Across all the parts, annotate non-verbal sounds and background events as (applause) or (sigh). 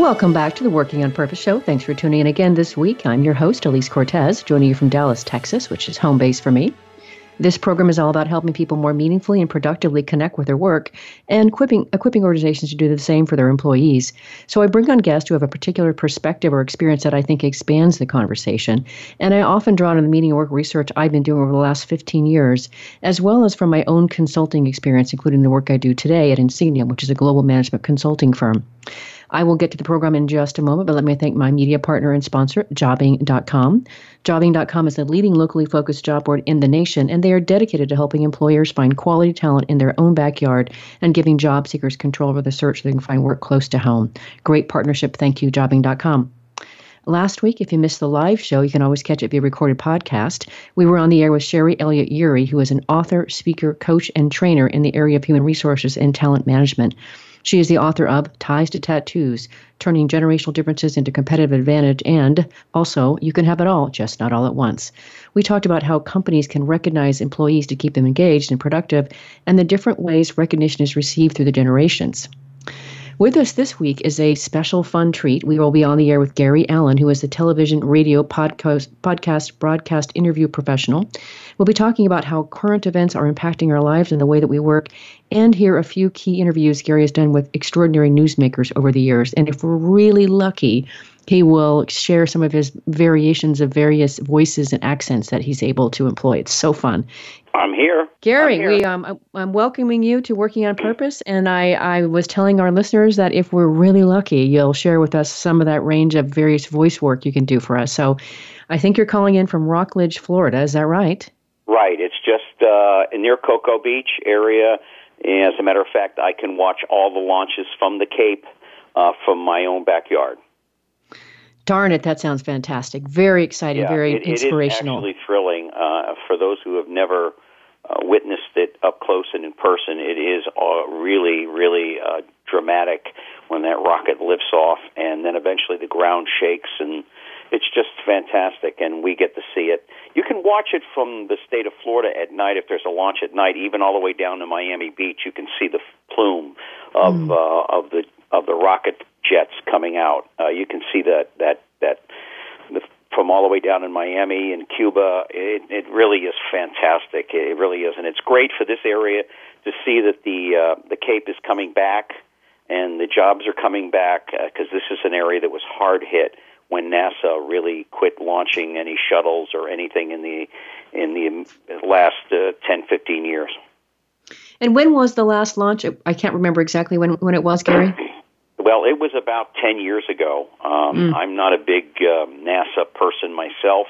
Welcome back to the Working on Purpose show. Thanks for tuning in again this week. I'm your host, Alise Cortez, joining you from Dallas, Texas, which is home base for me. This program is all about helping people more meaningfully and productively connect with their work and equipping, equipping organizations to do the same for their employees. So I bring on guests who have a particular perspective or experience that I think expands the conversation. And I often draw on the meaning and work research I've been doing over the last 15 years, as well as from my own consulting experience, including the work I do today at Insigniam, which is a global management consulting firm. I will get to the program in just a moment, but let me thank my media partner and sponsor, Jobing.com. Jobing.com is the leading locally focused job board in the nation, and they are dedicated to helping employers find quality talent in their own backyard and giving job seekers control over the search so they can find work close to home. Great partnership. Thank you, Jobing.com. Last week, if you missed the live show, you can always catch it via recorded podcast. We were on the air with Sherri Elliott-Yeary, who is an author, speaker, coach, and trainer in the area of human resources and talent management. She is the author of Ties to Tattoos Turning Generational Differences into Competitive Advantage, and also You Can Have It All, Just Not All at Once. We talked about how companies can recognize employees to keep them engaged and productive, and the different ways recognition is received through the generations. With us this week is a special fun treat. We will be on the air with Gary Alan, who is a television, radio, podcast, podcast, broadcast interview professional. We'll be talking about how current events are impacting our lives and the way that we work, and hear a few key interviews Gary has done with extraordinary newsmakers over the years. And if we're really lucky, he will share some of his variations of various voices and accents that he's able to employ. It's so fun. I'm here. Gary, I'm here. we um, I'm welcoming you to Working on Purpose, and I, I was telling our listeners that if we're really lucky, you'll share with us some of that range of various voice work you can do for us. So, I think you're calling in from Rockledge, Florida. Is that right? Right. It's just uh, near Cocoa Beach area. As a matter of fact, I can watch all the launches from the Cape uh, from my own backyard. Darn it, that sounds fantastic. Very exciting, yeah, very it, inspirational. It is actually thrilling uh, for those who have never uh, witnessed it up close and in person. It is uh, really, really uh, dramatic when that rocket lifts off, and then eventually the ground shakes, and it's just fantastic. And we get to see it. You can watch it from the state of Florida at night if there's a launch at night, even all the way down to Miami Beach. You can see the plume of Mm. uh, of the of the rocket jets coming out. Uh, you can see that that that the, from all the way down in Miami and Cuba. It, it really is fantastic. It really is, and it's great for this area to see that the uh, the Cape is coming back and the jobs are coming back because this is an area that was hard hit when NASA really quit launching any shuttles or anything in the in the last uh, 10, 15 years. And when was the last launch? I can't remember exactly when when it was, Gary. (clears throat) Well, it was about 10 years ago. Um, mm. I'm not a big uh, NASA person myself,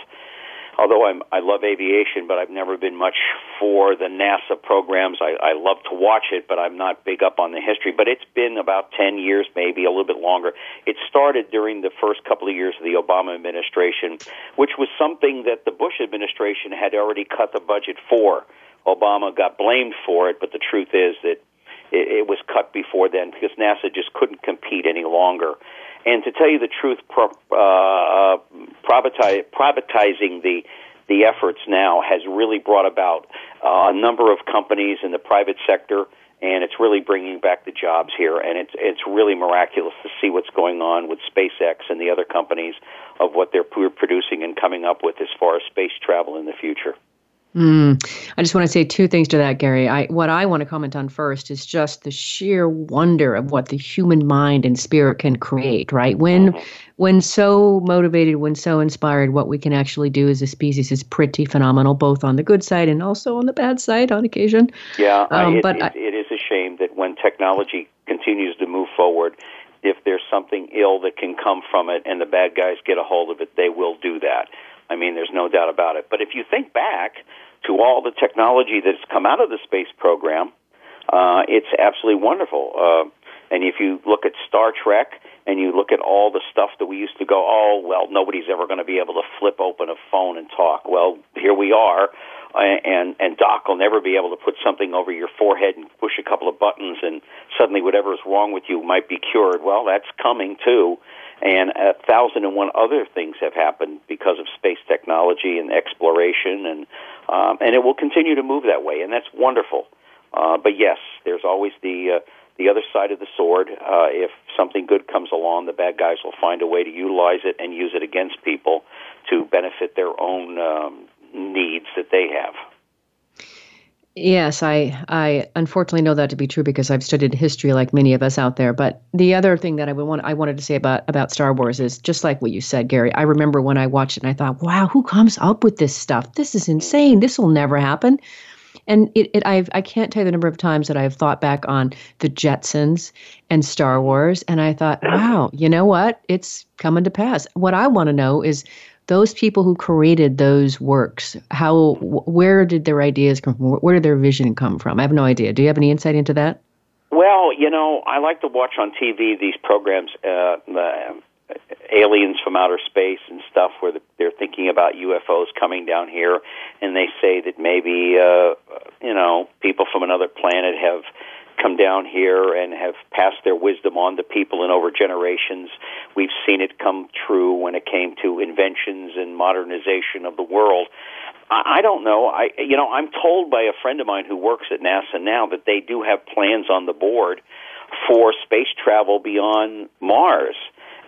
although I'm, I love aviation, but I've never been much for the NASA programs. I, I love to watch it, but I'm not big up on the history. But it's been about 10 years, maybe a little bit longer. It started during the first couple of years of the Obama administration, which was something that the Bush administration had already cut the budget for. Obama got blamed for it, but the truth is that it, it was cut before then because NASA just couldn't compete any longer. And to tell you the truth, pro, uh, privatize, privatizing the the efforts now has really brought about uh, a number of companies in the private sector, and it's really bringing back the jobs here. And it's it's really miraculous to see what's going on with SpaceX and the other companies of what they're producing and coming up with as far as space travel in the future. Mm. I just want to say two things to that, Gary. I, what I want to comment on first is just the sheer wonder of what the human mind and spirit can create. Right when, mm-hmm. when so motivated, when so inspired, what we can actually do as a species is pretty phenomenal, both on the good side and also on the bad side on occasion. Yeah, um, it, but it, I, it is a shame that when technology continues to move forward, if there's something ill that can come from it, and the bad guys get a hold of it, they will do that. I mean, there's no doubt about it. But if you think back to all the technology that's come out of the space program, uh, it's absolutely wonderful. Uh, and if you look at Star Trek and you look at all the stuff that we used to go, oh, well, nobody's ever going to be able to flip open a phone and talk. Well, here we are. And and Doc will never be able to put something over your forehead and push a couple of buttons, and suddenly whatever is wrong with you might be cured. Well, that's coming too and a thousand and one other things have happened because of space technology and exploration, and um, and it will continue to move that way, and that's wonderful. Uh, but yes, there's always the uh, the other side of the sword. Uh, if something good comes along, the bad guys will find a way to utilize it and use it against people to benefit their own um, needs that they have. Yes, I I unfortunately know that to be true because I've studied history like many of us out there. But the other thing that I would want I wanted to say about about Star Wars is just like what you said, Gary. I remember when I watched it and I thought, "Wow, who comes up with this stuff? This is insane. This will never happen." And it, it I've I can't tell you the number of times that I've thought back on the Jetsons and Star Wars, and I thought, "Wow, you know what? It's coming to pass." What I want to know is those people who created those works, how, where did their ideas come from? Where did their vision come from? I have no idea. Do you have any insight into that? Well, you know, I like to watch on TV these programs, uh, uh, aliens from outer space and stuff, where they're thinking about UFOs coming down here, and they say that maybe, uh, you know, people from another planet have come down here and have passed their wisdom on to people in over generations. We've seen it come true when it came to inventions and modernization of the world. I don't know. I you know I'm told by a friend of mine who works at NASA now that they do have plans on the board for space travel beyond Mars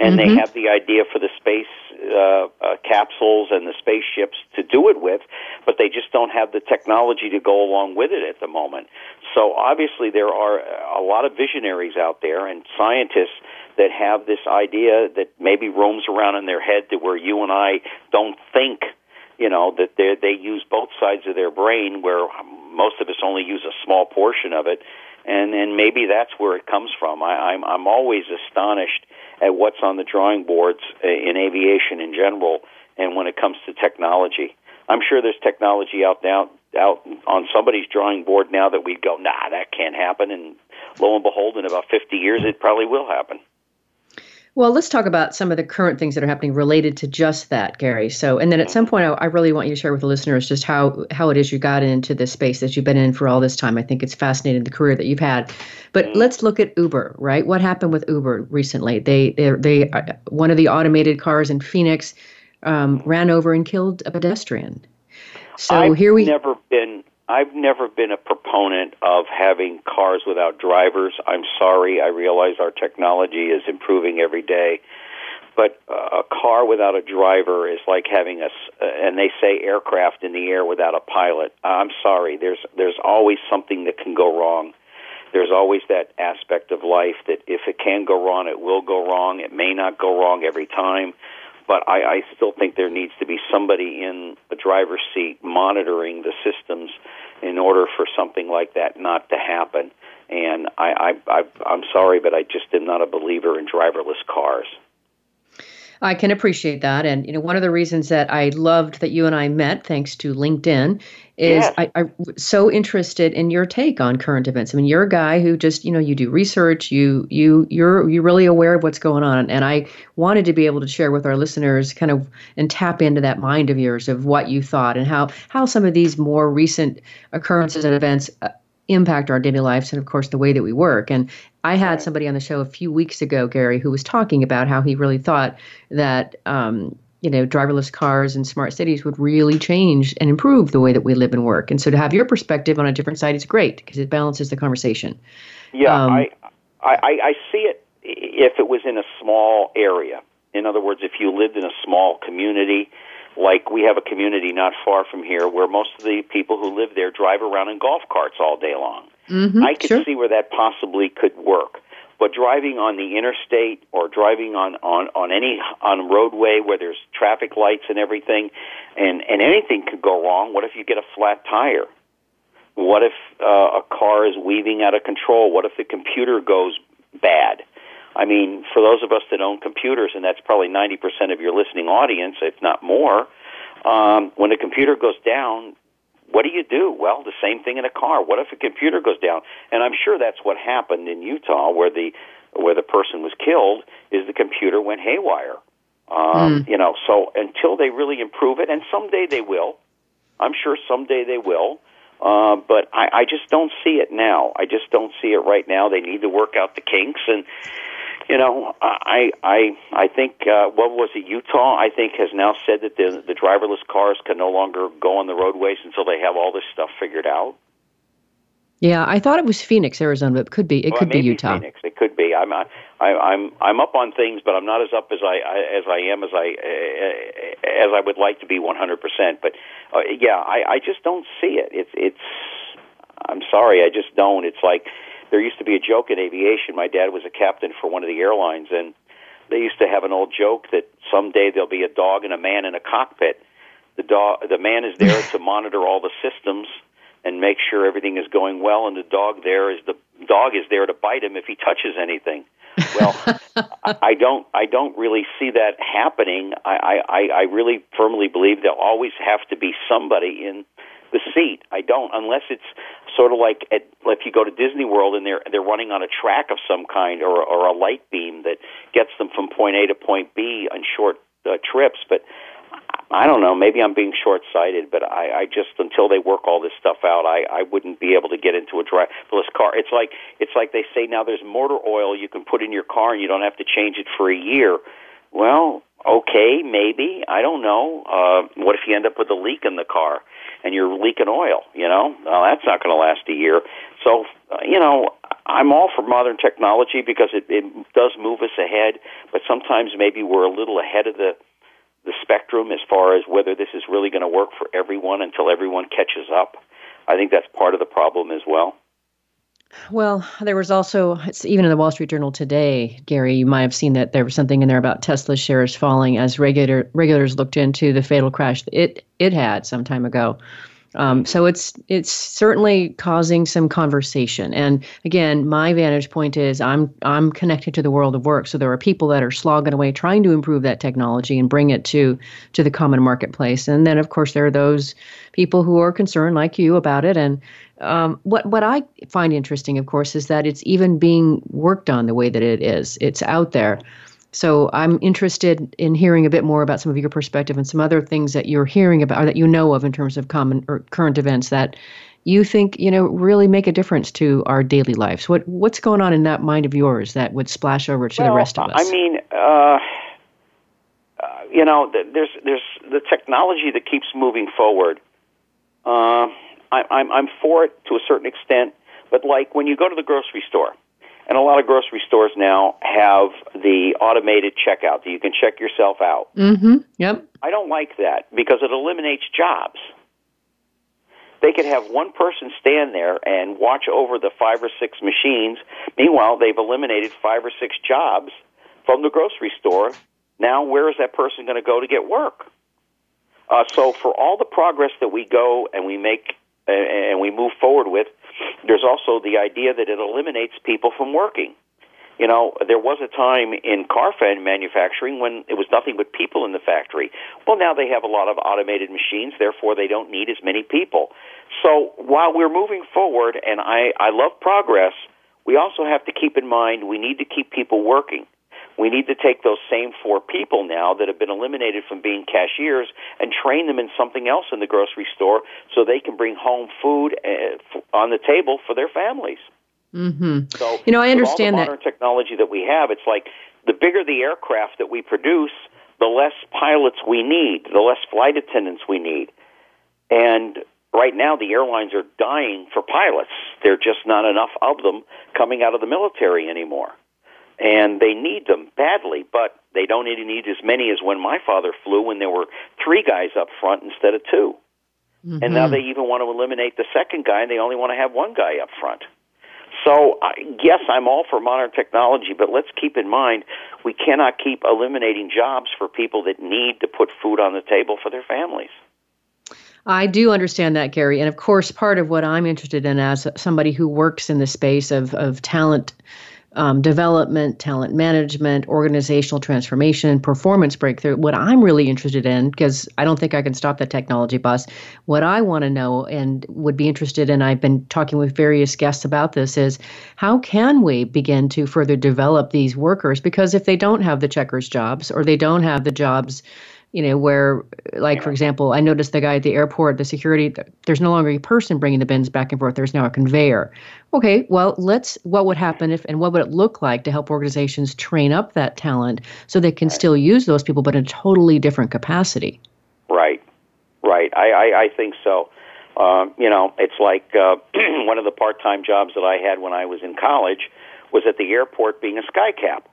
and mm-hmm. they have the idea for the space uh, uh, capsules and the spaceships to do it with, but they just don't have the technology to go along with it at the moment. So obviously, there are a lot of visionaries out there and scientists that have this idea that maybe roams around in their head to where you and I don't think you know that they they use both sides of their brain where most of us only use a small portion of it and and maybe that's where it comes from i i'm i'm always astonished at what's on the drawing boards uh, in aviation in general and when it comes to technology. I'm sure there's technology out now out on somebody's drawing board now that we go, nah, that can't happen. And lo and behold, in about 50 years, it probably will happen. Well, let's talk about some of the current things that are happening related to just that, Gary. So, and then at some point, I, I, really want you to share with the listeners just how how it is you got into this space that you've been in for all this time. I think it's fascinating the career that you've had. But mm-hmm. let's look at Uber, right? What happened with Uber recently? They they they uh, one of the automated cars in Phoenix um, ran over and killed a pedestrian. So I've here we never been I've never been a proponent of having cars without drivers. I'm sorry. I realize our technology is improving every day. But a car without a driver is like having a, and they say aircraft in the air without a pilot. I'm sorry. There's there's always something that can go wrong. There's always that aspect of life that if it can go wrong, it will go wrong. It may not go wrong every time but I, I still think there needs to be somebody in the driver's seat monitoring the systems in order for something like that not to happen. And I, I, I, I'm sorry, but I just am not a believer in driverless cars. I can appreciate that. And, you know, one of the reasons that I loved that you and I met, thanks to LinkedIn, is Yes. I, I'm so interested in your take on current events. I mean, you're a guy who just, you know, you do research, you, you, you're, you're really aware of what's going on. And I wanted to be able to share with our listeners kind of and tap into that mind of yours of what you thought and how, how some of these more recent occurrences and events uh, impact our daily lives and of course the way that we work and i had somebody on the show a few weeks ago gary who was talking about how he really thought that um, you know driverless cars and smart cities would really change and improve the way that we live and work and so to have your perspective on a different side is great because it balances the conversation Yeah, Um, I, I, I see it if it was in a small area. In other words, if you lived in a small community, like we have a community not far from here where most of the people who live there drive around in golf carts all day long. Mhm, I could sure. see where that possibly could work. But driving on the interstate or driving on, on, on any on roadway where there's traffic lights and everything, and, and anything could go wrong. What if you get a flat tire? What if uh, a car is weaving out of control? What if the computer goes bad? I mean, for those of us that own computers, and that's probably 90% of your listening audience, if not more, um, when a computer goes down, what do you do? Well, the same thing in a car. What if a computer goes down? And I'm sure that's what happened in Utah, where the where the person was killed, is the computer went haywire. Um, You know, so until they really improve it, and someday they will. I'm sure someday they will. Uh, but I, I just don't see it now. I just don't see it right now. They need to work out the kinks, and you know, I I I think uh, what was it? Utah, I think, has now said that the the driverless cars can no longer go on the roadways until they have all this stuff figured out. yeah i thought it was phoenix arizona but it could be it Well, could be utah Phoenix. It could be. I'm I, I'm I'm up on things, but I'm not as up as I, I as I am as I uh, as I would like to be 100. percent But uh, yeah, I, I just don't see it. It's it's. I'm sorry, I just don't. It's like there used to be a joke in aviation. My dad was a captain for one of the airlines, and they used to have an old joke that someday there'll be a dog and a man in a cockpit. The dog, the man is there (laughs) to monitor all the systems and make sure everything is going well, and the dog there is the dog is there to bite him if he touches anything. Well, (laughs) I don't, I don't really see that happening. I, I, I really firmly believe there'll always have to be somebody in the seat. I don't, unless it's sort of like at, if you go to Disney World and they're they're running on a track of some kind or or a light beam that gets them from point A to point B on short uh, trips. But I don't know. Maybe I'm being short-sighted, but I, I just until they work all this stuff out, I, I wouldn't be able to get into a driverless car. It's like it's like they say now. There's motor oil you can put in your car, and you don't have to change it for a year. Well, okay, maybe I don't know. Uh, what if you end up with a leak in the car and you're leaking oil? You know, well, that's not going to last a year. So, uh, you know, I'm all for modern technology because it, it does move us ahead. But sometimes maybe we're a little ahead of the the spectrum as far as whether this is really going to work for everyone until everyone catches up. I think that's part of the problem as well. Well, there was also, it's even in the Wall Street Journal today, Gary, you might have seen that there was something in there about Tesla shares falling as regulator, regulators looked into the fatal crash it it had some time ago. Um, so it's it's certainly causing some conversation. And again, my vantage point is I'm I'm connected to the world of work. So there are people that are slogging away trying to improve that technology and bring it to to the common marketplace. And then of course there are those people who are concerned like you about it. And um, what what I find interesting, of course, is that it's even being worked on the way that it is. It's out there. So I'm interested in hearing a bit more about some of your perspective and some other things that you're hearing about or that you know of in terms of common or current events that you think you know really make a difference to our daily lives. What what's going on in that mind of yours that would splash over to the rest of us? I mean, uh, uh, you know, there's there's the technology that keeps moving forward. Uh, I, I'm I'm for it to a certain extent, but like when you go to the grocery store, and a lot of grocery stores now have the automated checkout that you can check yourself out. mm-hmm. Yep. I don't like that because it eliminates jobs. They could have one person stand there and watch over the five or six machines. Meanwhile, they've eliminated five or six jobs from the grocery store. Now, where is that person going to go to get work? Uh, so, for all the progress that we go and we make and we move forward with, there's also the idea that it eliminates people from working. You know, there was a time in car fan manufacturing when it was nothing but people in the factory. Well, now they have a lot of automated machines, therefore they don't need as many people. So while we're moving forward, and I, I love progress, we also have to keep in mind we need to keep people working. We need to take those same four people now that have been eliminated from being cashiers and train them in something else in the grocery store so they can bring home food uh, on the table for their families. Mm-hmm. So, you know, I understand all the modern that technology that we have. It's like the bigger the aircraft that we produce, the less pilots we need, the less flight attendants we need, and right now the airlines are dying for pilots. There are just not enough of them coming out of the military anymore. And they need them badly, but they don't need as many as when my father flew when there were three guys up front instead of 2 mm-hmm. And now they even want to eliminate the second guy and they only want to have one guy up front. So, yes, I'm all for modern technology, but let's keep in mind we cannot keep eliminating jobs for people that need to put food on the table for their families. I do understand that, Gary. And of course, part of what I'm interested in as somebody who works in the space of, of talent um, development, talent management, organizational transformation, performance breakthrough. What I'm really interested in, because I don't think I can stop the technology bus, what I want to know and would be interested in, I've been talking with various guests about this, is how can we begin to further develop these workers? Because if they don't have the checkers jobs or they don't have the jobs, you know, where, like, for example, I noticed the guy at the airport, the security, there's no longer a person bringing the bins back and forth. There's now a conveyor. Okay, well, let's, what would happen if, and what would it look like to help organizations train up that talent so they can still use those people, but in a totally different capacity? Right, right. I, I, I think so. Um, you know, it's like uh, (clears throat) one of the part time jobs that I had when I was in college was at the airport being a sky cap.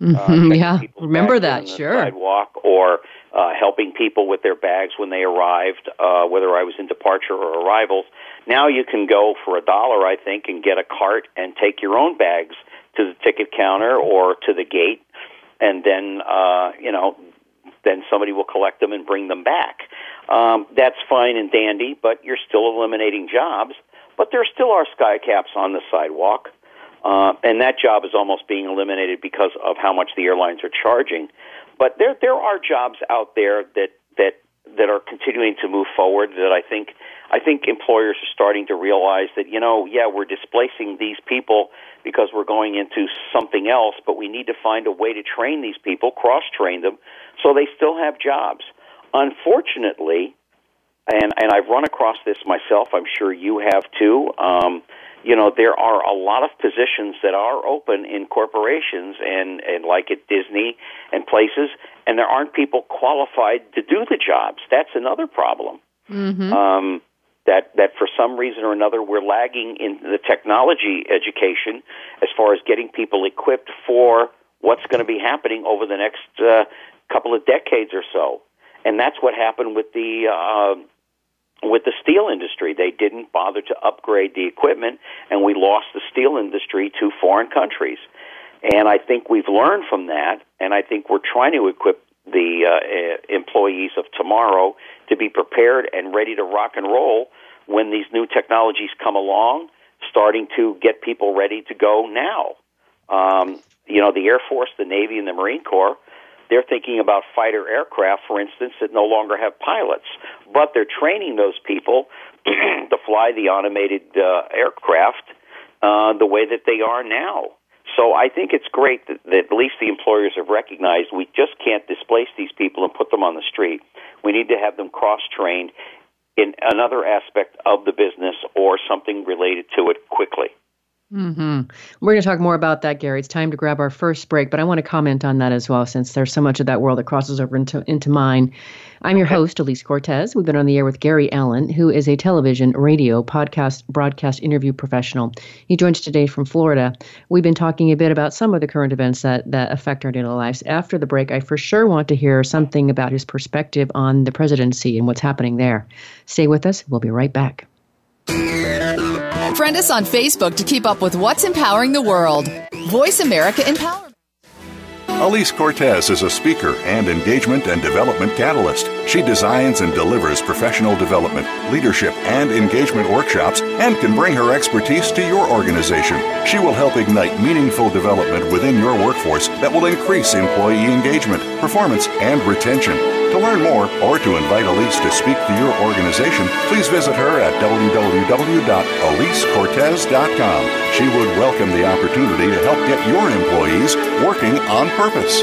Mm-hmm, uh, yeah, remember that, sure. Sidewalk or uh, helping people with their bags when they arrived, uh, whether I was in departure or arrivals. Now you can go for a dollar, I think, and get a cart and take your own bags to the ticket counter or to the gate, and then uh, you know, then somebody will collect them and bring them back. Um, that's fine and dandy, but you're still eliminating jobs. But there still are sky caps on the sidewalk. Uh, and that job is almost being eliminated because of how much the airlines are charging. But there there are jobs out there that that that are continuing to move forward that I think I think employers are starting to realize that you know yeah we're displacing these people because we're going into something else but we need to find a way to train these people cross train them so they still have jobs. Unfortunately and and I've run across this myself I'm sure you have too um you know there are a lot of positions that are open in corporations and and like at Disney and places and there aren't people qualified to do the jobs. That's another problem. Mm-hmm. um that that for some reason or another we're lagging in the technology education as far as getting people equipped for what's going to be happening over the next uh, couple of decades or so and that's what happened with the uh, with the steel industry. They didn't bother to upgrade the equipment, and we lost the steel industry to foreign countries. And I think we've learned from that, and I think we're trying to equip the uh, employees of tomorrow to be prepared and ready to rock and roll when these new technologies come along, starting to get people ready to go now. Um, you know, the Air Force, the Navy, and the Marine Corps they're thinking about fighter aircraft, for instance, that no longer have pilots, but they're training those people (clears throat) to fly the automated uh, aircraft uh, the way that they are now. So I think it's great that, that at least the employers have recognized we just can't displace these people and put them on the street. We need to have them cross trained in another aspect of the business or something related to it quickly. Mm-hmm. We're going to talk more about that, Gary. It's time to grab our first break, but I want to comment on that as well, since there's so much of that world that crosses over into, into mine. I'm your host, Alise Cortez. We've been on the air with Gary Alan, who is a television, radio, podcast, broadcast interview professional. He joins today from Florida. We've been talking a bit about some of the current events that, that affect our daily lives. After the break, I for sure want to hear something about his perspective on the presidency and what's happening there. Stay with us. We'll be right back. Friend us on Facebook to keep up with what's empowering the world. Voice America Empowerment. Alise Cortez is a speaker and engagement and development catalyst. She designs and delivers professional development, leadership, and engagement workshops and can bring her expertise to your organization. She will help ignite meaningful development within your workforce that will increase employee engagement, performance, and retention. To learn more or to invite Alise to speak to your organization, please visit her at www.alisecortez.com. She would welcome the opportunity to help get your employees working on purpose.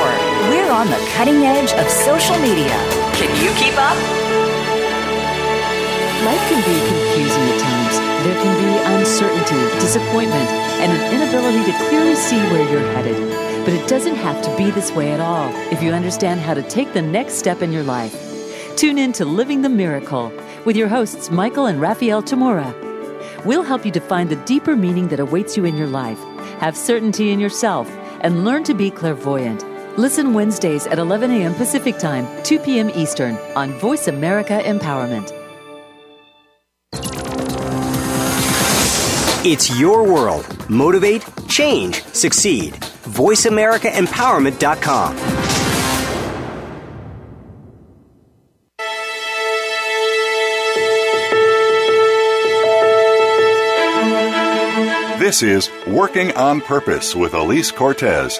We're on the cutting edge of social media. Can you keep up? Life can be confusing at times. There can be uncertainty, disappointment, and an inability to clearly see where you're headed. But it doesn't have to be this way at all if you understand how to take the next step in your life. Tune in to Living the Miracle with your hosts, Michael and Raphael Tamura. We'll help you define the deeper meaning that awaits you in your life, have certainty in yourself, and learn to be clairvoyant. Listen Wednesdays at 11 a.m. Pacific Time, 2 p.m. Eastern on Voice America Empowerment. It's your world. Motivate, change, succeed. VoiceAmericaEmpowerment.com. This is Working on Purpose with Alise Cortez.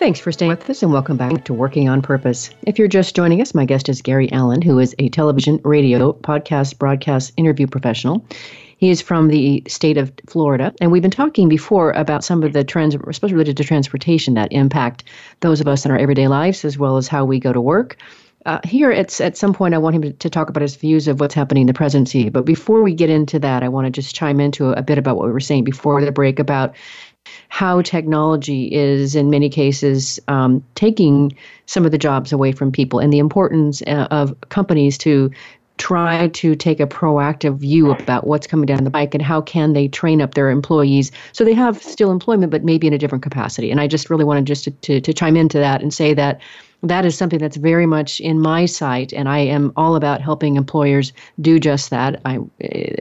Thanks for staying with us and welcome back to Working on Purpose. If you're just joining us, my guest is Gary Alan, who is a television, radio, podcast, broadcast interview professional. He is from the state of Florida, and we've been talking before about some of the trends, especially related to transportation, that impact those of us in our everyday lives as well as how we go to work. Uh, here, it's at some point, I want him to, talk about his views of what's happening in the presidency. But before we get into that, I want to just chime into a bit about what we were saying before the break about how technology is, in many cases, um, taking some of the jobs away from people, and the importance uh, of companies to try to take a proactive view about what's coming down the pike and how can they train up their employees so they have still employment but maybe in a different capacity. And i just really wanted just to, to, to chime into that and say that that is something that's very much in my sight, and I am all about helping employers do just that. I,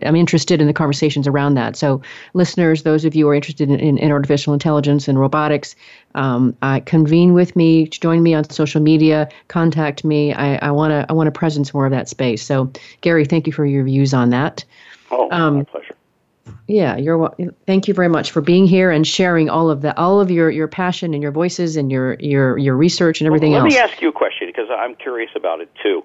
am interested in the conversations around that. So, listeners, those of you who are interested in, in, in artificial intelligence and robotics, um, uh, convene with me, join me on social media, contact me. I want to I want to presence more of that space. So, Gary, thank you for your views on that. Oh, um, my pleasure. Yeah, you're. Thank you very much for being here and sharing all of that, all of your, your passion and your voices and your your your research and everything well, let else. Let me ask you a question because I'm curious about it too.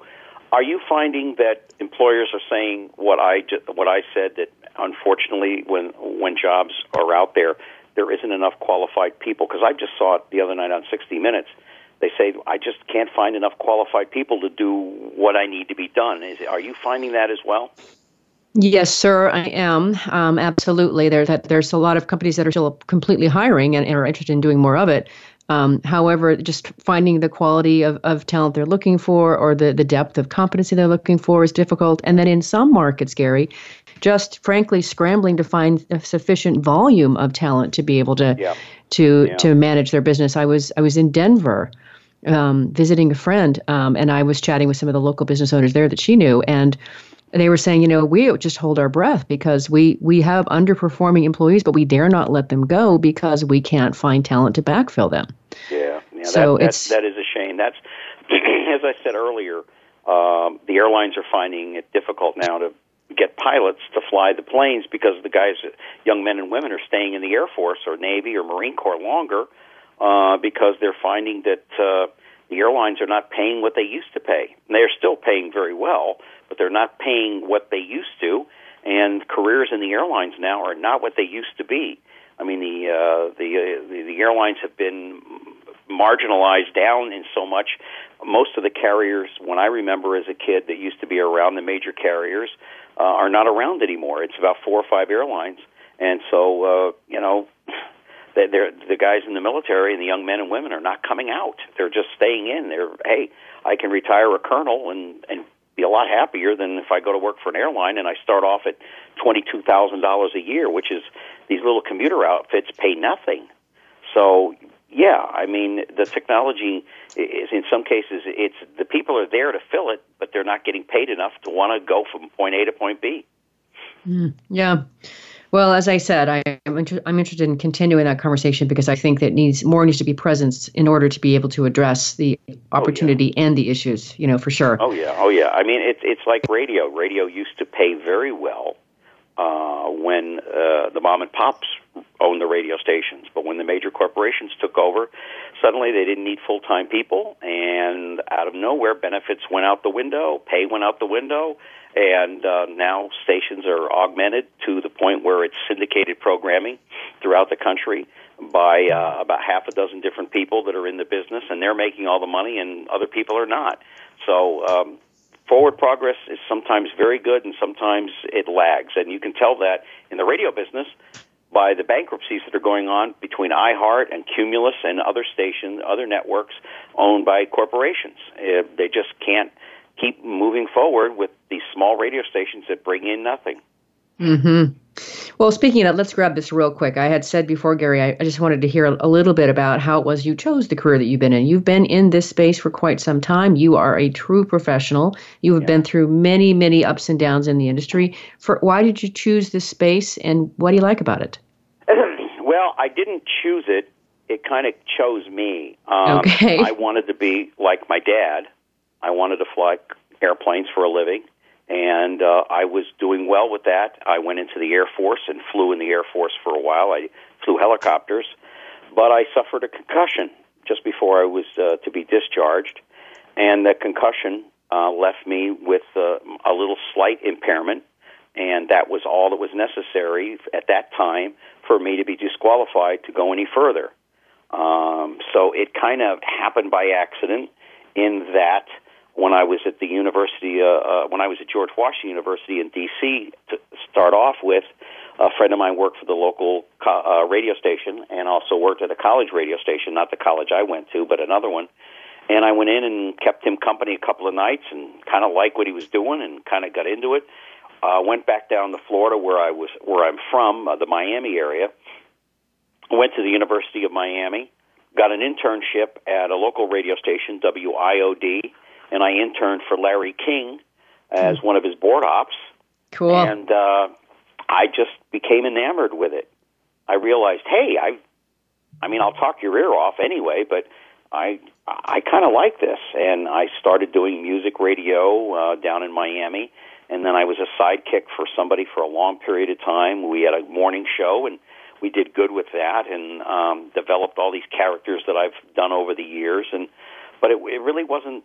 Are you finding that employers are saying what I what I said that unfortunately when when jobs are out there there isn't enough qualified people because I just saw it the other night on 60 Minutes. They say I just can't find enough qualified people to do what I need to be done. Is, are you finding that as well? Yes, sir, I am. Um, absolutely. There's that, there's a lot of companies that are still completely hiring and, and are interested in doing more of it. Um, however, just finding the quality of, of talent they're looking for or the, the depth of competency they're looking for is difficult. And then in some markets, Gary, just frankly scrambling to find a sufficient volume of talent to be able to yeah. to yeah. to manage their business. I was I was in Denver um, visiting a friend, um, and I was chatting with some of the local business owners there that she knew, and they were saying, you know, we just hold our breath because we we have underperforming employees, but we dare not let them go because we can't find talent to backfill them. Yeah, yeah so that, it's that is a shame. That's (clears throat) as I said earlier. Um, the airlines are finding it difficult now to get pilots to fly the planes because the guys, young men and women, are staying in the Air Force or Navy or Marine Corps longer uh, because they're finding that uh, the airlines are not paying what they used to pay. And they're still paying very well, but they're not paying what they used to. and careers in the airlines now are not what they used to be. I mean, the uh, the, uh, the the airlines have been marginalized down in so much. Most of the carriers, when I remember as a kid, that used to be around the major carriers, uh, are not around anymore. It's about four or five airlines, and so uh, you know. (laughs) They're, the guys in the military and the young men and women are not coming out. They're just staying in. They're hey, I can retire a colonel and and be a lot happier than if I go to work for an airline and I start off at twenty two thousand dollars a year, which is these little commuter outfits pay nothing. So yeah, I mean the technology is in some cases it's the people are there to fill it, but they're not getting paid enough to want to go from point A to point B. Mm, yeah. Well, as I said, I, am inter- I'm interested in continuing that conversation because I think that needs more needs to be present in order to be able to address the opportunity oh, yeah. and the issues. You know, for sure. Oh yeah, oh yeah. I mean, it's it's like radio. Radio used to pay very well uh, when uh, the mom and pops owned the radio stations, but when the major corporations took over, suddenly they didn't need full time people, and out of nowhere, benefits went out the window, pay went out the window and uh, now stations are augmented to the point where it's syndicated programming throughout the country by uh, about half a dozen different people that are in the business, and they're making all the money, and other people are not. So um, forward progress is sometimes very good, and sometimes it lags, and you can tell that in the radio business by the bankruptcies that are going on between iHeart and Cumulus and other stations, other networks owned by corporations. Uh, they just can't keep moving forward with these small radio stations that bring in nothing. Hmm. Well, speaking of that, let's grab this real quick. I had said before, Gary, I, I just wanted to hear a, a, little bit about how it was you chose the career that you've been in. You've been in this space for quite some time. You are a true professional. You have yeah. been through many, many ups and downs in the industry. For why did you choose this space, and what do you like about it? (clears throat) well, I didn't choose it. It kind of chose me. Um, okay. I wanted to be like my dad. I wanted to fly airplanes for a living, and uh, I was doing well with that. I went into the Air Force and flew in the Air Force for a while. I flew helicopters, but I suffered a concussion just before I was uh, to be discharged, and the concussion uh, left me with uh, a little slight impairment, and that was all that was necessary at that time for me to be disqualified to go any further. Um, so it kind of happened by accident in that when I was at the university, uh, uh, when I was at George Washington University in D.C. to start off with, a friend of mine worked for the local co- uh, radio station and also worked at a college radio station, not the college I went to, but another one. And I went in and kept him company a couple of nights and kind of liked what he was doing and kind of got into it. Uh, went back down to Florida where I was, where I'm from, uh, the Miami area. Went to the University of Miami, got an internship at a local radio station, WIOD and I interned for Larry King as one of his board ops. Cool. And uh, I just became enamored with it. I realized, hey, I, I mean, I'll talk your ear off anyway, but I, I kind of like this, and I started doing music radio uh, down in Miami, and then I was a sidekick for somebody for a long period of time. We had a morning show, and we did good with that, and um, developed all these characters that I've done over the years, and but it, it really wasn't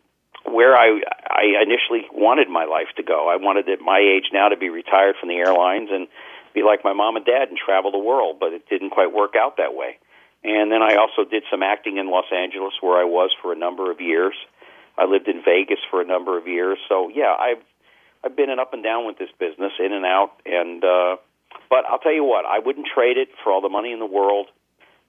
where I I initially wanted my life to go. I wanted at my age now to be retired from the airlines and be like my mom and dad and travel the world, but it didn't quite work out that way. And then I also did some acting in Los Angeles where I was for a number of years. I lived in Vegas for a number of years. So yeah, I've I've been an up and down with this business, in and out, and uh but I'll tell you what, I wouldn't trade it for all the money in the world.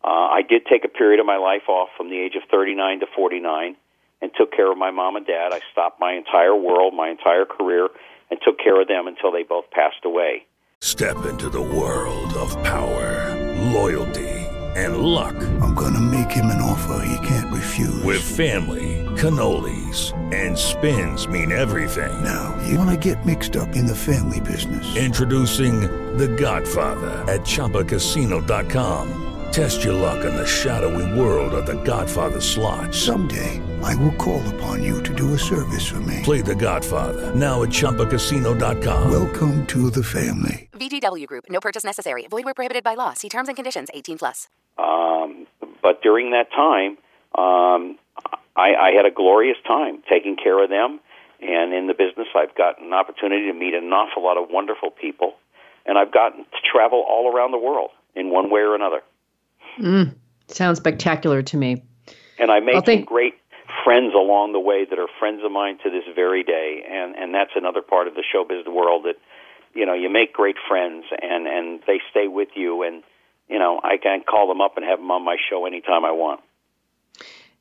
Uh I did take a period of my life off from the age of 39 to 49 and took care of my mom and dad. I stopped my entire world, my entire career, and took care of them until they both passed away. Step into the world of power, loyalty, and luck. I'm going to make him an offer he can't refuse. With family, cannolis, and spins mean everything. Now, you want to get mixed up in the family business. Introducing The Godfather at Chumbacasino.com. Test your luck in the shadowy world of the Godfather slot. Someday, I will call upon you to do a service for me. Play the Godfather, now at Chumbacasino.com. Welcome to the family. VGW Group, no purchase necessary. Void where prohibited by law. See terms and conditions 18 plus. Um, but during that time, um, I, I had a glorious time taking care of them And in the business, I've gotten an opportunity to meet an awful lot of wonderful people, and I've gotten to travel all around the world in one way or another. Mm, sounds spectacular to me. And I made Well, some great friends along the way that are friends of mine to this very day. And and that's another part of the showbiz world that you know you make great friends and and they stay with you and you know I can call them up and have them on my show anytime I want.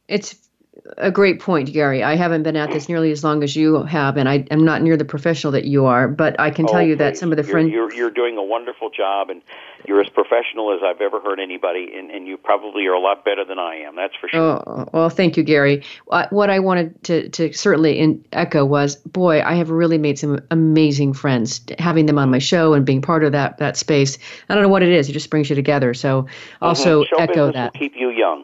It's a great point, Gary. I haven't been at this nearly as long as you have, and I am not near the professional that you are. But I can tell Oh, you that some of the friends. you're you're doing a wonderful job, and you're as professional as I've ever heard anybody, and, and you probably are a lot better than I am. That's for sure. Oh, well, thank you, Gary. What I wanted to, to certainly in, echo was, boy, I have really made some amazing friends. Having them on my show and being part of that that space, I don't know what it is. It just brings you together. So, also Mhm. Show echo that. keep you young.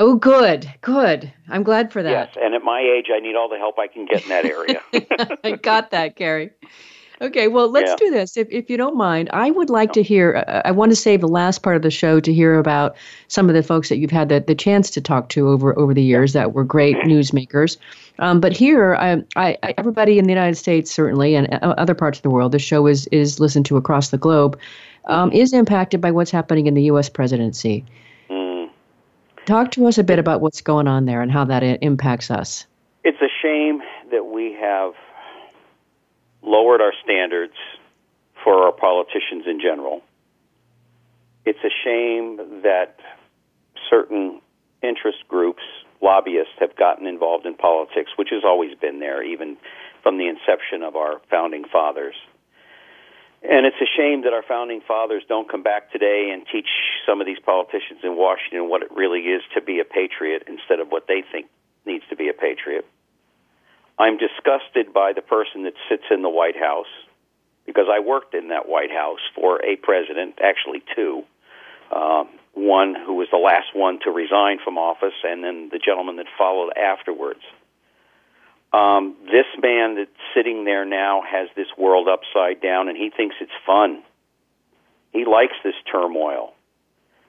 Oh, good, good. I'm glad for that. Yes, and at my age, I need all the help I can get in that area. (laughs) I got that, Gary. Okay, well, let's Yeah. do this. If, if you don't mind, I would like to hear, uh, I want to save the last part of the show to hear about some of the folks that you've had the, the chance to talk to over, over the years that were great newsmakers. Um, but here, I, I, I- everybody in the United States, certainly, and uh, other parts of the world, the show is, is listened to across the globe, um, is impacted by what's happening in the U.S. presidency. Talk to us a bit about what's going on there and how that impacts us. It's a shame that we have lowered our standards for our politicians in general. It's a shame that certain interest groups, lobbyists, have gotten involved in politics, which has always been there, even from the inception of our founding fathers. And it's a shame that our founding fathers don't come back today and teach some of these politicians in Washington what it really is to be a patriot instead of what they think needs to be a patriot. I'm disgusted by the person that sits in the White House because I worked in that White House for a president, actually two. Um, one who was the last one to resign from office, and then the gentleman that followed afterwards. Um, this man that's sitting there now has this world upside down, and he thinks it's fun. He likes this turmoil.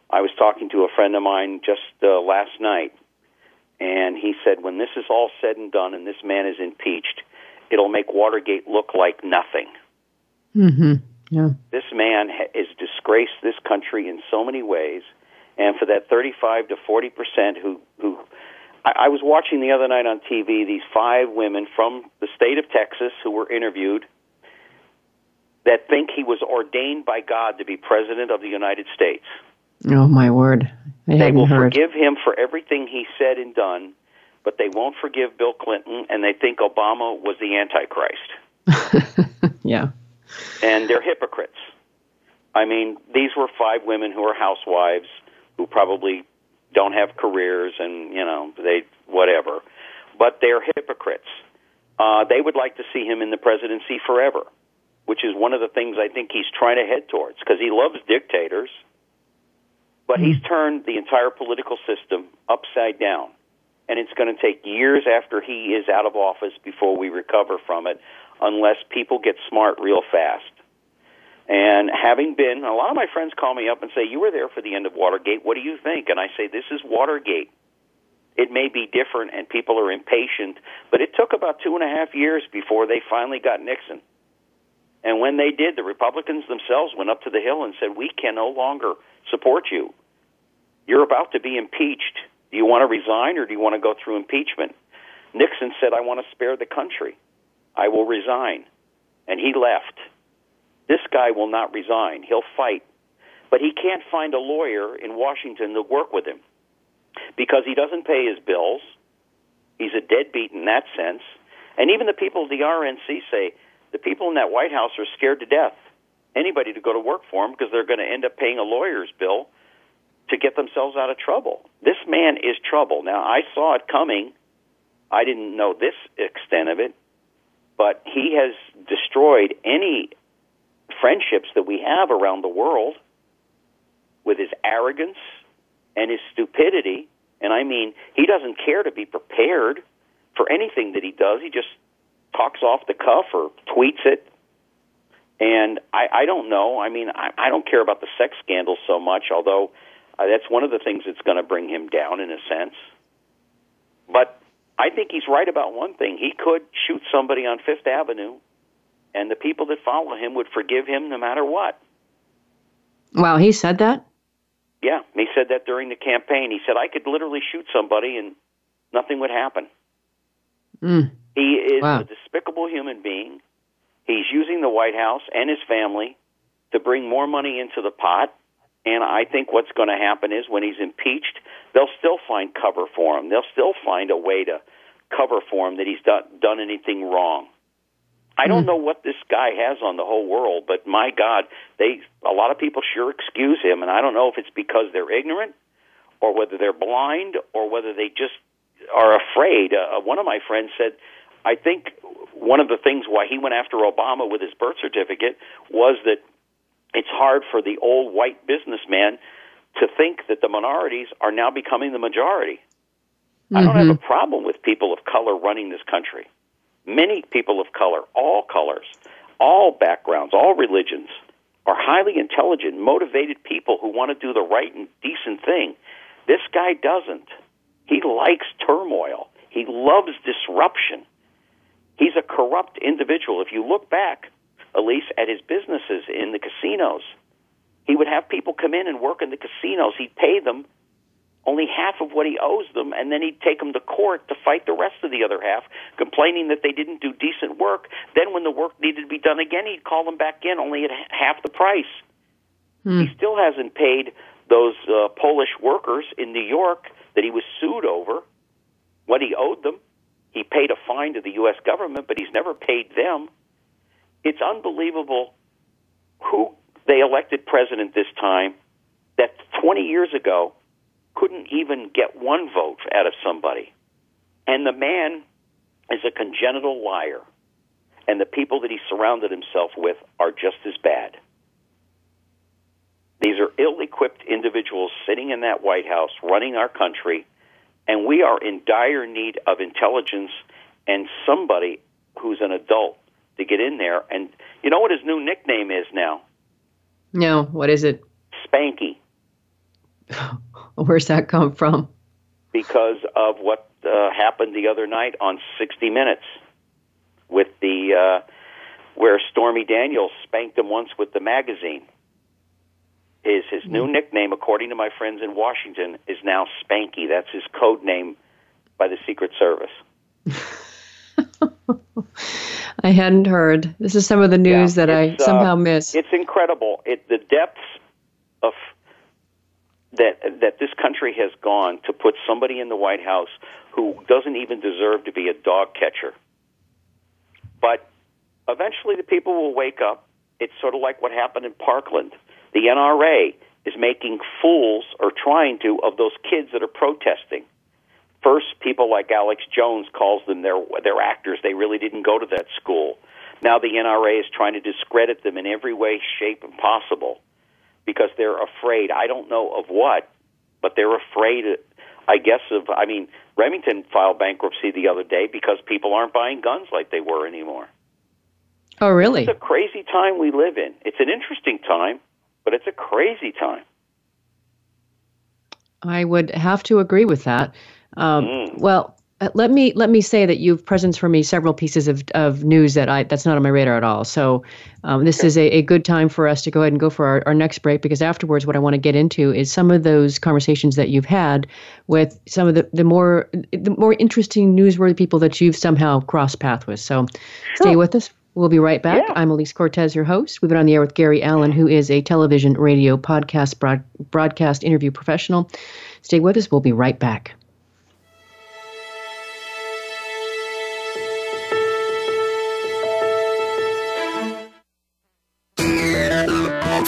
I was talking to a friend of mine just uh, last night, and he said, when this is all said and done and this man is impeached, it'll make Watergate look like nothing. Mm-hmm. Yeah. This man has disgraced this country in so many ways, and for that 35 to 40 percent who who I, I was watching the other night on TV these five women from the state of Texas who were interviewed that think he was ordained by God to be president of the United States. Oh, my word. I They will heard. forgive him for everything he said and done, but they won't forgive Bill Clinton, and they think Obama was the Antichrist. (laughs) yeah. and they're hypocrites. I mean, these were five women who are housewives who probably don't have careers and you know they whatever, but they're hypocrites. Uh, they would like to see him in the presidency forever, which is one of the things I think he's trying to head towards because he loves dictators. But he's turned the entire political system upside down, and it's going to take years after he is out of office before we recover from it, unless people get smart real fast. And having been, a lot of my friends call me up and say, You were there for the end of Watergate. What do you think? And I say, This is Watergate. It may be different and people are impatient, but it took about two and a half years before they finally got Nixon. And when they did, the Republicans themselves went up to the Hill and said, We can no longer support you. You're about to be impeached. Do you want to resign or do you want to go through impeachment? Nixon said, I want to spare the country. I will resign. And he left. This guy will not resign. He'll fight. But he can't find a lawyer in Washington to work with him because he doesn't pay his bills. He's a deadbeat in that sense. And even the people of the RNC say the people in that White House are scared to death. Anybody to go to work for him because they're going to end up paying a lawyer's bill to get themselves out of trouble. This man is trouble. Now, I saw it coming. I didn't know this extent of it, but he has destroyed any friendships that we have around the world with his arrogance and his stupidity. And I mean, he doesn't care to be prepared for anything that he does. He just talks off the cuff or tweets it. And I, I don't know. I mean, I, I don't care about the sex scandal so much, although uh, that's one of the things that's going to bring him down in a sense. But I think he's right about one thing. He could shoot somebody on Fifth Avenue, and the people that follow him would forgive him no matter what. Wow, he said that? Yeah, he said that during the campaign. He said, I could literally shoot somebody and nothing would happen. Mm. He is Wow. a despicable human being. He's using the White House and his family to bring more money into the pot. And I think what's going to happen is when he's impeached, they'll still find cover for him. They'll still find a way to cover for him that he's done, done anything wrong. I don't know what this guy has on the whole world, but my God, they a lot of people sure excuse him, and I don't know if it's because they're ignorant or whether they're blind or whether they just are afraid. Uh, one of my friends said, I think one of the things why he went after Obama with his birth certificate was that it's hard for the old white businessman to think that the minorities are now becoming the majority. I don't have a problem with people of color running this country. Many people of color, all colors, all backgrounds, all religions, are highly intelligent, motivated people who want to do the right and decent thing. This guy doesn't. He likes turmoil. He loves disruption. He's a corrupt individual. If you look back, Alise, at his businesses in the casinos, he would have people come in and work in the casinos. He'd pay them only half of what he owes them, and then he'd take them to court to fight the rest of the other half, complaining that they didn't do decent work. Then, when the work needed to be done again, he'd call them back in, only at half the price. He still hasn't paid those uh, Polish workers in New York that he was sued over what he owed them. He paid a fine to the U.S. government, but he's never paid them. It's unbelievable who they elected president this time that 20 years ago couldn't even get one vote out of somebody. And the man is a congenital liar. And the people that he surrounded himself with are just as bad. These are ill equipped individuals sitting in that White House running our country, and we are in dire need of intelligence and somebody who's an adult to get in there. And you know what his new nickname is now? No, what is it? Spanky. (laughs) Where's that come from? because of what uh, happened the other night on 60 Minutes with the uh, where Stormy Daniels spanked him once with the magazine. His his new nickname, according to my friends in Washington, is now Spanky. That's his code name by the Secret Service. (laughs) I hadn't heard. This is some of the news that I uh, somehow missed. It's incredible. It the depths of that that this country has gone to put somebody in the White House who doesn't even deserve to be a dog catcher. But eventually, the people will wake up. It's sort of like what happened in Parkland. The NRA is making fools, or trying to, of those kids that are protesting. First, people like Alex Jones calls them their their actors. They really didn't go to that school. Now the NRA is trying to discredit them in every way, shape, and possible because they're afraid. I don't know of what, but they're afraid. I guess of. I mean, Remington filed bankruptcy the other day because people aren't buying guns like they were anymore. Oh, really? It's a crazy time we live in. It's an interesting time, but it's a crazy time. I would have to agree with that. Um, Mm. Well, let me let me say that you've presented for me several pieces of, of news that I that's not on my radar at all. So um, this is a, a good time for us to go ahead and go for our, our next break because afterwards, what I want to get into is some of those conversations that you've had with some of the, the more the more interesting newsworthy people that you've somehow crossed paths with. So stay with us. We'll be right back. I'm Alise Cortez, your host. We've been on the air with Gary Alan, who is a television, radio, podcast, broad, broadcast interview professional. Stay with us. We'll be right back.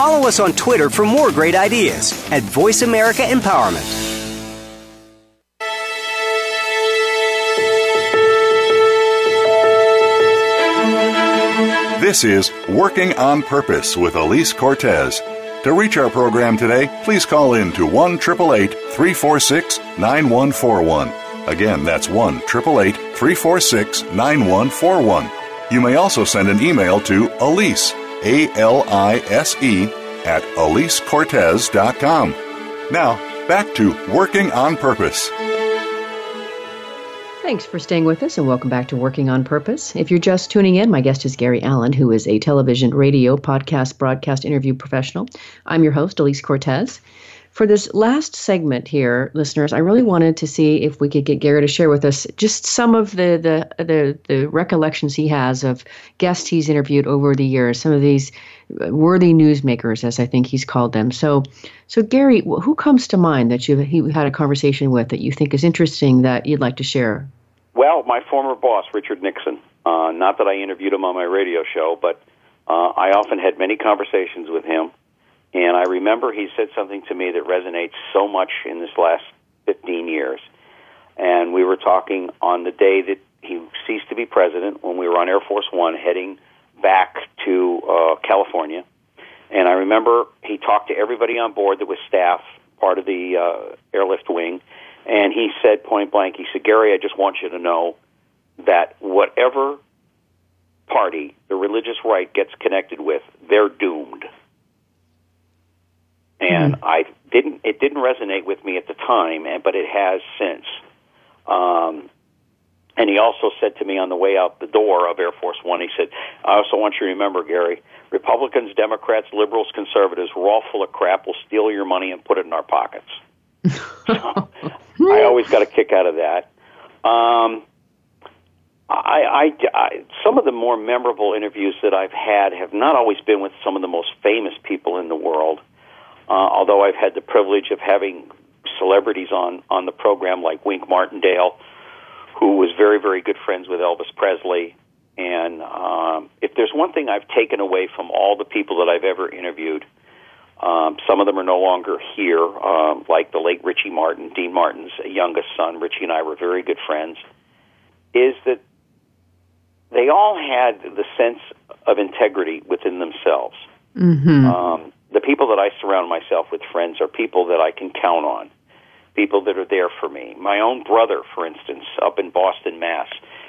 Follow us on Twitter for more great ideas at Voice America Empowerment. This is Working on Purpose with Alise Cortez. To reach our program today, please call in to 1 346 9141. Again, that's 1 346 9141. You may also send an email to Alise, A L I S E, at AliseCortez.com. Now, back to Working on Purpose. Thanks for staying with us and welcome back to Working on Purpose. If you're just tuning in, my guest is Gary Alan, who is a television, radio, podcast, broadcast interview professional. I'm your host, Alise Cortez. For this last segment here, listeners, I really wanted to see if we could get Gary to share with us just some of the the the, the recollections he has of guests he's interviewed over the years, some of these worthy newsmakers, as I think he's called them. So, so Gary, who comes to mind that you he had a conversation with that you think is interesting that you'd like to share? Well, my former boss, Richard Nixon. Uh, not that I interviewed him on my radio show, but uh, I often had many conversations with him. And I remember he said something to me that resonates so much in this last 15 years. And we were talking on the day that he ceased to be president when we were on Air Force One heading back to uh, California. And I remember he talked to everybody on board that was staff, part of the uh, airlift wing. And he said point blank, he said, Gary, I just want you to know that whatever party the religious right gets connected with, they're doomed. And mm. I didn't. It didn't resonate with me at the time, and but it has since. Um, and he also said to me on the way out the door of Air Force One, he said, "I also want you to remember, Gary, Republicans, Democrats, liberals, conservatives, we're all full of crap. We'll steal your money and put it in our pockets." (laughs) so, I always got a kick out of that. Um, I, I, I, some of the more memorable interviews that I've had have not always been with some of the most famous people in the world. Uh, although I've had the privilege of having celebrities on on the program like Wink Martindale, who was very very good friends with Elvis Presley. And um, if there's one thing I've taken away from all the people that I've ever interviewed, um, some of them are no longer here, um, like the late Richie Martin, Dean Martin's youngest son. Richie and I were very good friends. Is that they all had the sense of integrity within themselves. Mm-hmm. Um, the people that I surround myself with, friends, are people that I can count on, people that are there for me. My own brother, for instance, up in Boston, Mass.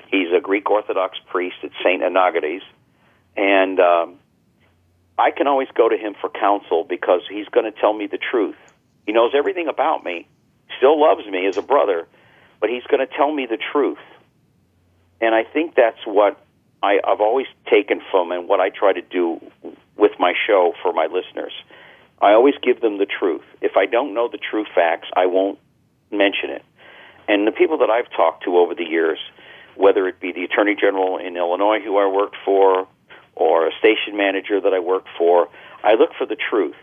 He's a Greek Orthodox priest at St. Anagates, and um, I can always go to him for counsel because he's going to tell me the truth. He knows everything about me, still loves me as a brother, but he's going to tell me the truth. And I think that's what I, I've always taken from and what I try to do with my show for my listeners. I always give them the truth. If I don't know the true facts, I won't mention it. And the people that I've talked to over the years, whether it be the Attorney General in Illinois who I worked for, or a station manager that I worked for, I look for the truth.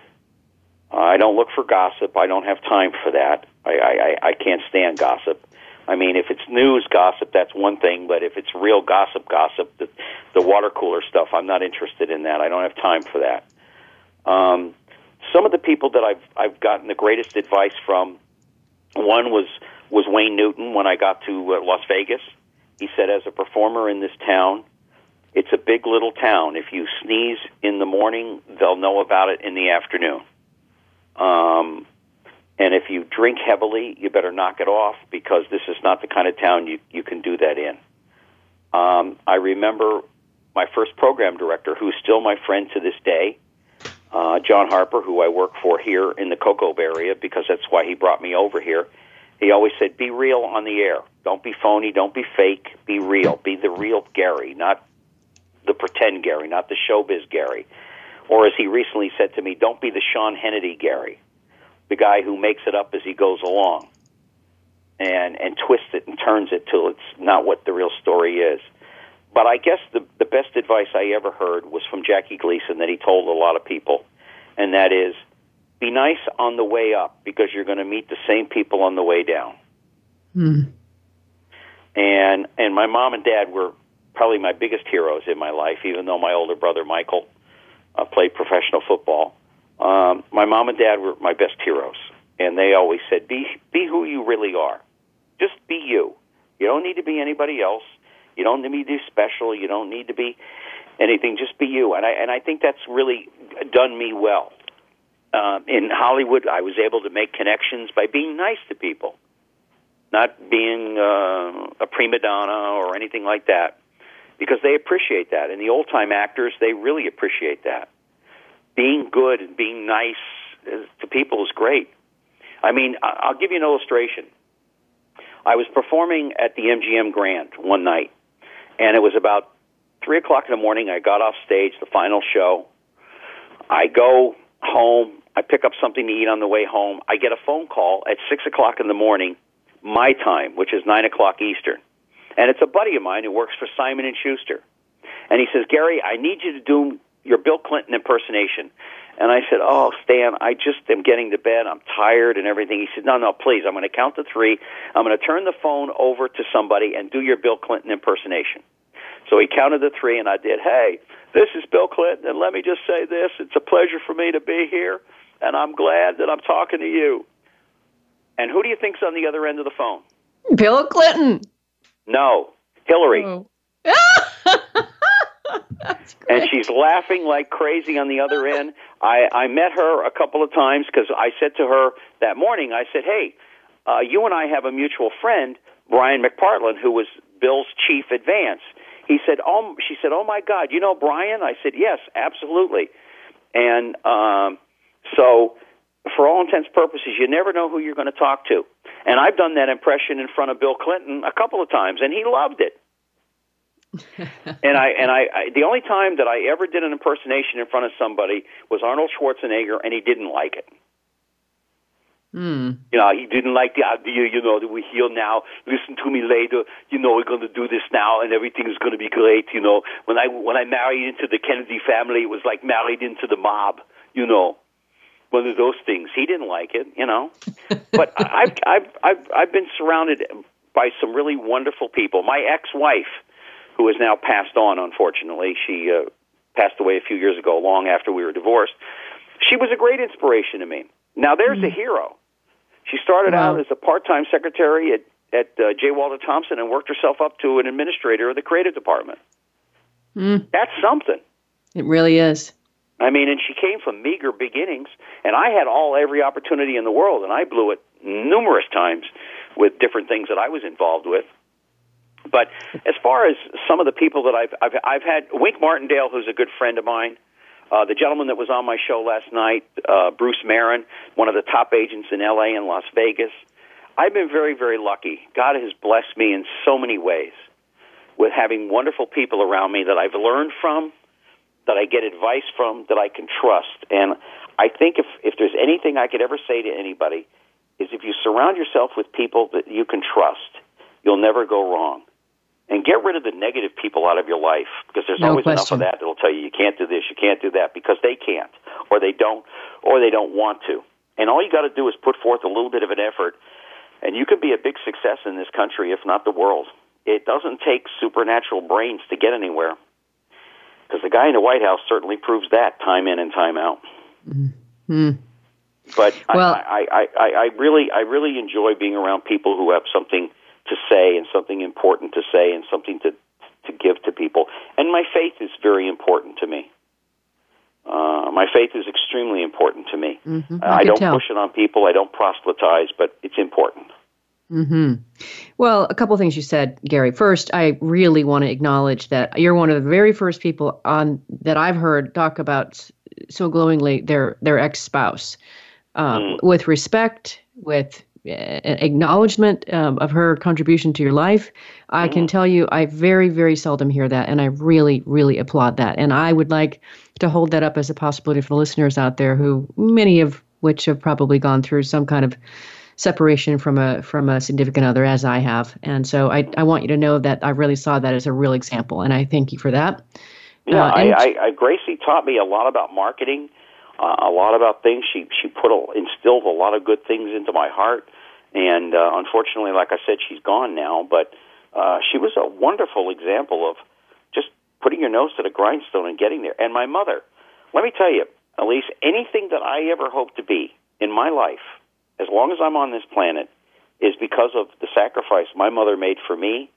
I don't look for gossip. I don't have time for that. I, I, I can't stand gossip. I mean, if it's news gossip, that's one thing, but if it's real gossip gossip, the, the water cooler stuff, I'm not interested in that. I don't have time for that. Um, some of the people that I've I've gotten the greatest advice from, one was was Wayne Newton when I got to uh, Las Vegas. He said, as a performer in this town, it's a big little town. If you sneeze in the morning, they'll know about it in the afternoon. Um, and if you drink heavily, you better knock it off because this is not the kind of town you, you can do that in. Um, I remember my first program director, who's still my friend to this day, uh, John Harper, who I work for here in the Cocoa area because that's why he brought me over here. He always said, "Be real on the air. Don't be phony. Don't be fake. Be real. Be the real Gary, not the pretend Gary, not the showbiz Gary." Or as he recently said to me, "Don't be the Sean Hannity Gary, the guy who makes it up as he goes along, and and twists it and turns it till it's not what the real story is." But I guess the the best advice I ever heard was from Jackie Gleason that he told a lot of people, and that is be nice on the way up because you're going to meet the same people on the way down. Hmm. And and my mom and dad were probably my biggest heroes in my life, even though my older brother Michael uh, played professional football. Um, my mom and dad were my best heroes, and they always said, "Be be who you really are. Just be you. You don't need to be anybody else. You don't need to be special. You don't need to be anything. Just be you." And I and I think that's really done me well. Um, in Hollywood, I was able to make connections by being nice to people, not being uh, a prima donna or anything like that, because they appreciate that. And the old time actors, they really appreciate that. Being good and being nice to people is great. I mean, I'll give you an illustration. I was performing at the MGM Grand one night, and it was about three o'clock in the morning. I got off stage, the final show. I go home. I pick up something to eat on the way home. I get a phone call at six o'clock in the morning, my time, which is nine o'clock Eastern, and it's a buddy of mine who works for Simon and Schuster, and he says, "Gary, I need you to do your Bill Clinton impersonation." And I said, "Oh, Stan, I just am getting to bed. I'm tired and everything." He said, "No, no, please. I'm going to count to three. I'm going to turn the phone over to somebody and do your Bill Clinton impersonation." So he counted to three, and I did. Hey, this is Bill Clinton, and let me just say this: it's a pleasure for me to be here, and I'm glad that I'm talking to you. And who do you think's on the other end of the phone? Bill Clinton. No, Hillary. Oh. (laughs) (laughs) and she's laughing like crazy on the other (laughs) end. I, I met her a couple of times because I said to her that morning, I said, "Hey, uh, you and I have a mutual friend, Brian McPartland, who was Bill's chief advance." He said, "Oh," she said, "Oh my God, you know Brian?" I said, "Yes, absolutely." And um, so, for all intents and purposes, you never know who you're going to talk to. And I've done that impression in front of Bill Clinton a couple of times, and he loved it. And I and I, I the only time that I ever did an impersonation in front of somebody was Arnold Schwarzenegger, and he didn't like it. Hmm. You know, he didn't like the idea, you know, that we're here now, listen to me later, you know, we're going to do this now and everything is going to be great, you know. When I when I married into the Kennedy family, it was like married into the mob, you know. One of those things. He didn't like it, you know. (laughs) but I- I've I've I've I've been surrounded by some really wonderful people. My ex-wife, who is now passed on, unfortunately, she uh, passed away a few years ago, long after we were divorced. She was a great inspiration to me. Now there's a hero. She started out as a part-time secretary at at uh, J. Walter Thompson and worked herself up to an administrator of the creative department. Hmm. That's something. It really is. I mean, and she came from meager beginnings, and I had all every opportunity in the world, and I blew it numerous times with different things that I was involved with. But as far as some of the people that I've I've, I've had, Wink Martindale, who's a good friend of mine, uh, the gentleman that was on my show last night, uh, Bruce Marin, one of the top agents in L.A. and Las Vegas. I've been very, very lucky. God has blessed me in so many ways with having wonderful people around me that I've learned from, that I get advice from, that I can trust. And I think if if there's anything I could ever say to anybody, is if you surround yourself with people that you can trust, you'll never go wrong. And get rid of the negative people out of your life because there's No always enough of that that'll tell you you can't do this, you can't do that because they can't or they don't or they don't want to. And all you got to do is put forth a little bit of an effort and you could be a big success in this country if not the world. It doesn't take supernatural brains to get anywhere. Because the guy in the White House certainly proves that time in and time out. Hmm. But Well- I, I, I, I really, I really enjoy being around people who have something to say and something important to say and something to to give to people. And my faith is very important to me. Uh, my faith is extremely important to me. Mhm. Uh, I I don't tell. push it on people. I don't proselytize, but it's important. hmm Well, a couple of things you said, Gary. First, I really want to acknowledge that you're one of the very first people on that I've heard talk about so glowingly their their ex spouse, um, with respect, with uh, acknowledgement um, of her contribution to your life. I can tell you, I very very seldom hear that, and I really really applaud that. And I would like to hold that up as a possibility for the listeners out there, who many of which have probably gone through some kind of separation from a from a significant other as I have. And so I, I want you to know that I really saw that as a real example and I thank you for that. Yeah, Uh, I, I, I Gracie taught me a lot about marketing, uh, a lot about things. She she put a, instilled a lot of good things into my heart, and uh, unfortunately, like I said, she's gone now. But uh, she was a wonderful example of just putting your nose to the grindstone and getting there. And my mother, let me tell you, Alise, anything that I ever hope to be in my life, as long as I'm on this planet, is because of the sacrifice my mother made for me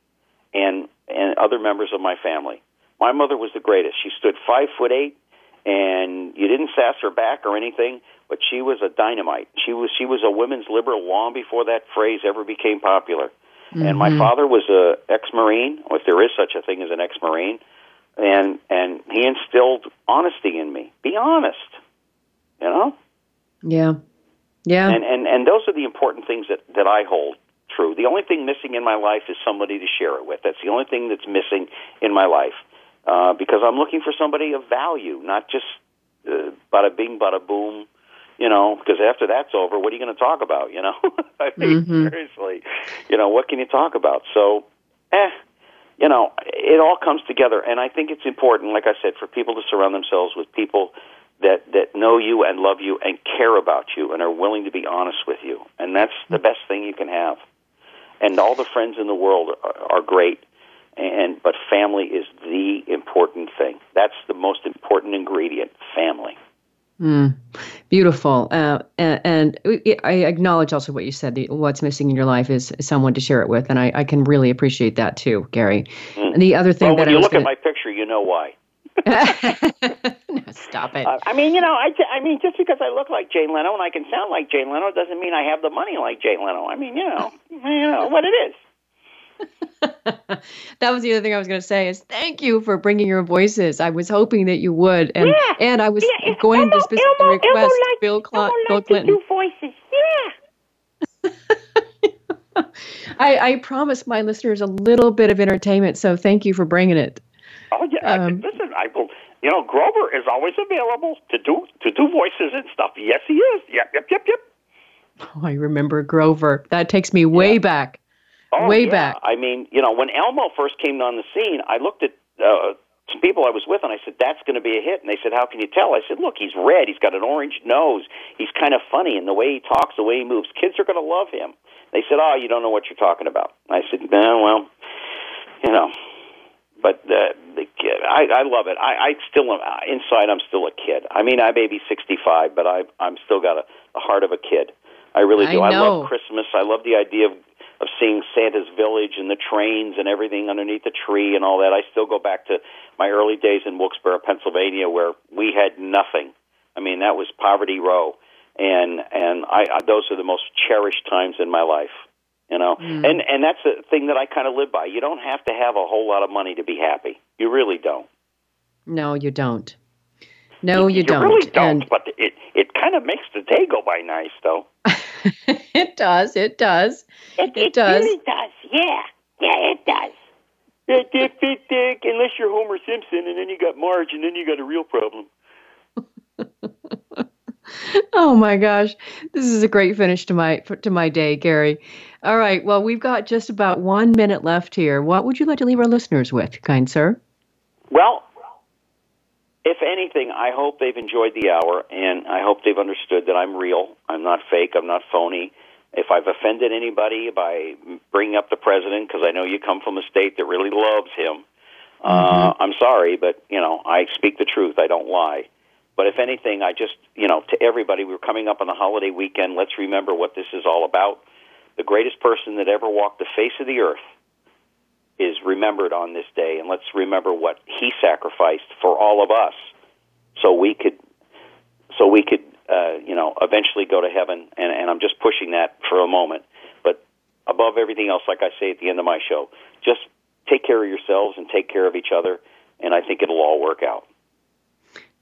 and and other members of my family. My mother was the greatest. She stood five foot eight, and you didn't sass her back or anything. But she was a dynamite. She was she was a women's liberal long before that phrase ever became popular. And my Mhm. father was a ex-marine, if there is such a thing as an ex-marine, and and he instilled honesty in me. Be honest, you know. Yeah. Yeah. And and and those are the important things that that I hold true. The only thing missing in my life is somebody to share it with. That's the only thing that's missing in my life uh, because I'm looking for somebody of value, not just uh, bada bing, bada boom. You know, because after that's over, what are you going to talk about? You know, (laughs) I mean, Mhm. seriously, you know, what can you talk about? So, eh, you know, it all comes together, and I think it's important, like I said, for people to surround themselves with people that that know you and love you and care about you and are willing to be honest with you, and that's the best thing you can have. And all the friends in the world are, are great, and but family is the important thing. That's the most important ingredient. Family. Mm, beautiful. Uh, and, and I acknowledge also what you said. The, what's missing in your life is someone to share it with, and I, I can really appreciate that too, Gary. And the other thing well, that when I you look gonna, at my picture, you know why. (laughs) stop it. Uh, I mean, you know, I, I mean, just because I look like Jay Leno and I can sound like Jay Leno doesn't mean I have the money like Jay Leno. I mean, you know, you know what it is. (laughs) that was the other thing I was going to say is thank you for bringing your voices. I was hoping that you would, and and I was going to specifically request Bill, Cl- Bill Clinton. voices. Yeah. (laughs) I, I promised my listeners a little bit of entertainment, so thank you for bringing it. Oh yeah, I- Um, listen, I will. You know, Grover is always available to do to do voices and stuff. Yes, he is. Yep, yep, yep, yep. Oh, I remember Grover. That takes me way back. Oh, way yeah. back. I mean, you know, when Elmo first came on the scene, I looked at uh, some people I was with, and I said, "That's going to be a hit." And they said, "How can you tell?" I said, "Look, he's red. He's got an orange nose. He's kind of funny, and the way he talks, the way he moves, kids are going to love him." They said, "Oh, you don't know what you're talking about." I said, "No, well, you know." But the, the kid, I, I love it. I, I still am inside. I'm still a kid. I mean, I may be 65, but I, I'm still got a, the heart of a kid. I really do. I I, love Christmas. I love the idea of of seeing Santa's village and the trains and everything underneath the tree and all that. I still go back to my early days in Wilkes-Barre, Pennsylvania, where we had nothing. I mean, that was poverty row, and and I, I those are the most cherished times in my life. You know, Mm. and and that's the thing that I kind of live by. You don't have to have a whole lot of money to be happy. You really don't. No, you don't. No, you, don't. really don't. And But it it kind of makes the day go by nice, though. (laughs) it does. It does. It, It does. really does. Yeah. Yeah, it does. Dick, dick, dick, dick. Unless you're Homer Simpson, and then you got Marge, and then you got a real problem. (laughs) Oh my gosh, this is a great finish to my to my day, Gary. All right, well, we've got just about one minute left here. What would you like to leave our listeners with, kind sir? Well, if anything, I hope they've enjoyed the hour, and I hope they've understood that I'm real. I'm not fake. I'm not phony. If I've offended anybody by bringing up the president, because I know you come from a state that really loves him, uh, I'm sorry, but you know I speak the truth. I don't lie. But if anything, I just, you know, to everybody, we're coming up on the holiday weekend. Let's remember what this is all about. The greatest person that ever walked the face of the earth is remembered on this day, and let's remember what he sacrificed for all of us, so we could, so we could, uh, you know, eventually go to heaven. And, and I'm just pushing that for a moment. But above everything else, like I say at the end of my show, just take care of yourselves and take care of each other, and I think it'll all work out.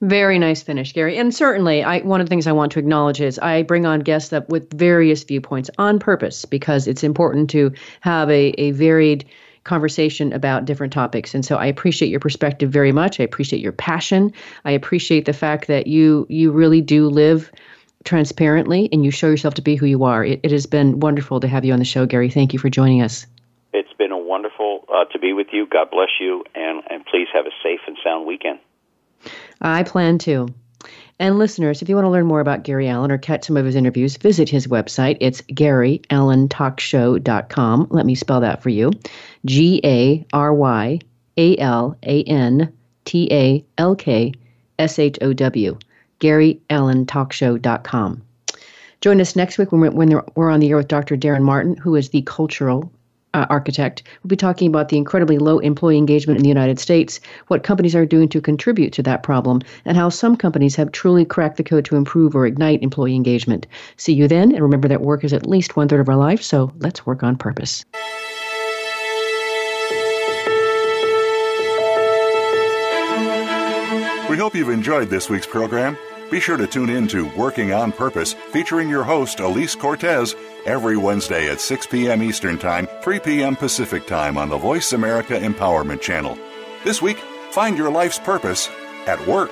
Very nice finish, Gary. And certainly, I, one of the things I want to acknowledge is I bring on guests that with various viewpoints on purpose because it's important to have a, a varied conversation about different topics. And so I appreciate your perspective very much. I appreciate your passion. I appreciate the fact that you you really do live transparently and you show yourself to be who you are. It, it has been wonderful to have you on the show, Gary. Thank you for joining us. It's been a wonderful uh, to be with you. God bless you, and, and please have a safe and sound weekend. I plan to. And listeners, if you want to learn more about Gary Alan or catch some of his interviews, visit his website. It's GaryAlanTalkshow.com. Let me spell that for you G A R Y A L A N T A L K S H O W. GaryAlanTalkshow.com. Join us next week when we're, when we're on the air with Dr. Darren Martin, who is the cultural uh, architect. We'll be talking about the incredibly low employee engagement in the United States, what companies are doing to contribute to that problem, and how some companies have truly cracked the code to improve or ignite employee engagement. See you then, and remember that work is at least one third of our life, so let's work on purpose. We hope you've enjoyed this week's program. Be sure to tune in to Working on Purpose, featuring your host, Alise Cortez, every Wednesday at 6 p.m. Eastern Time, 3 p.m. Pacific Time on the Voice America Empowerment Channel. This week, find your life's purpose at work.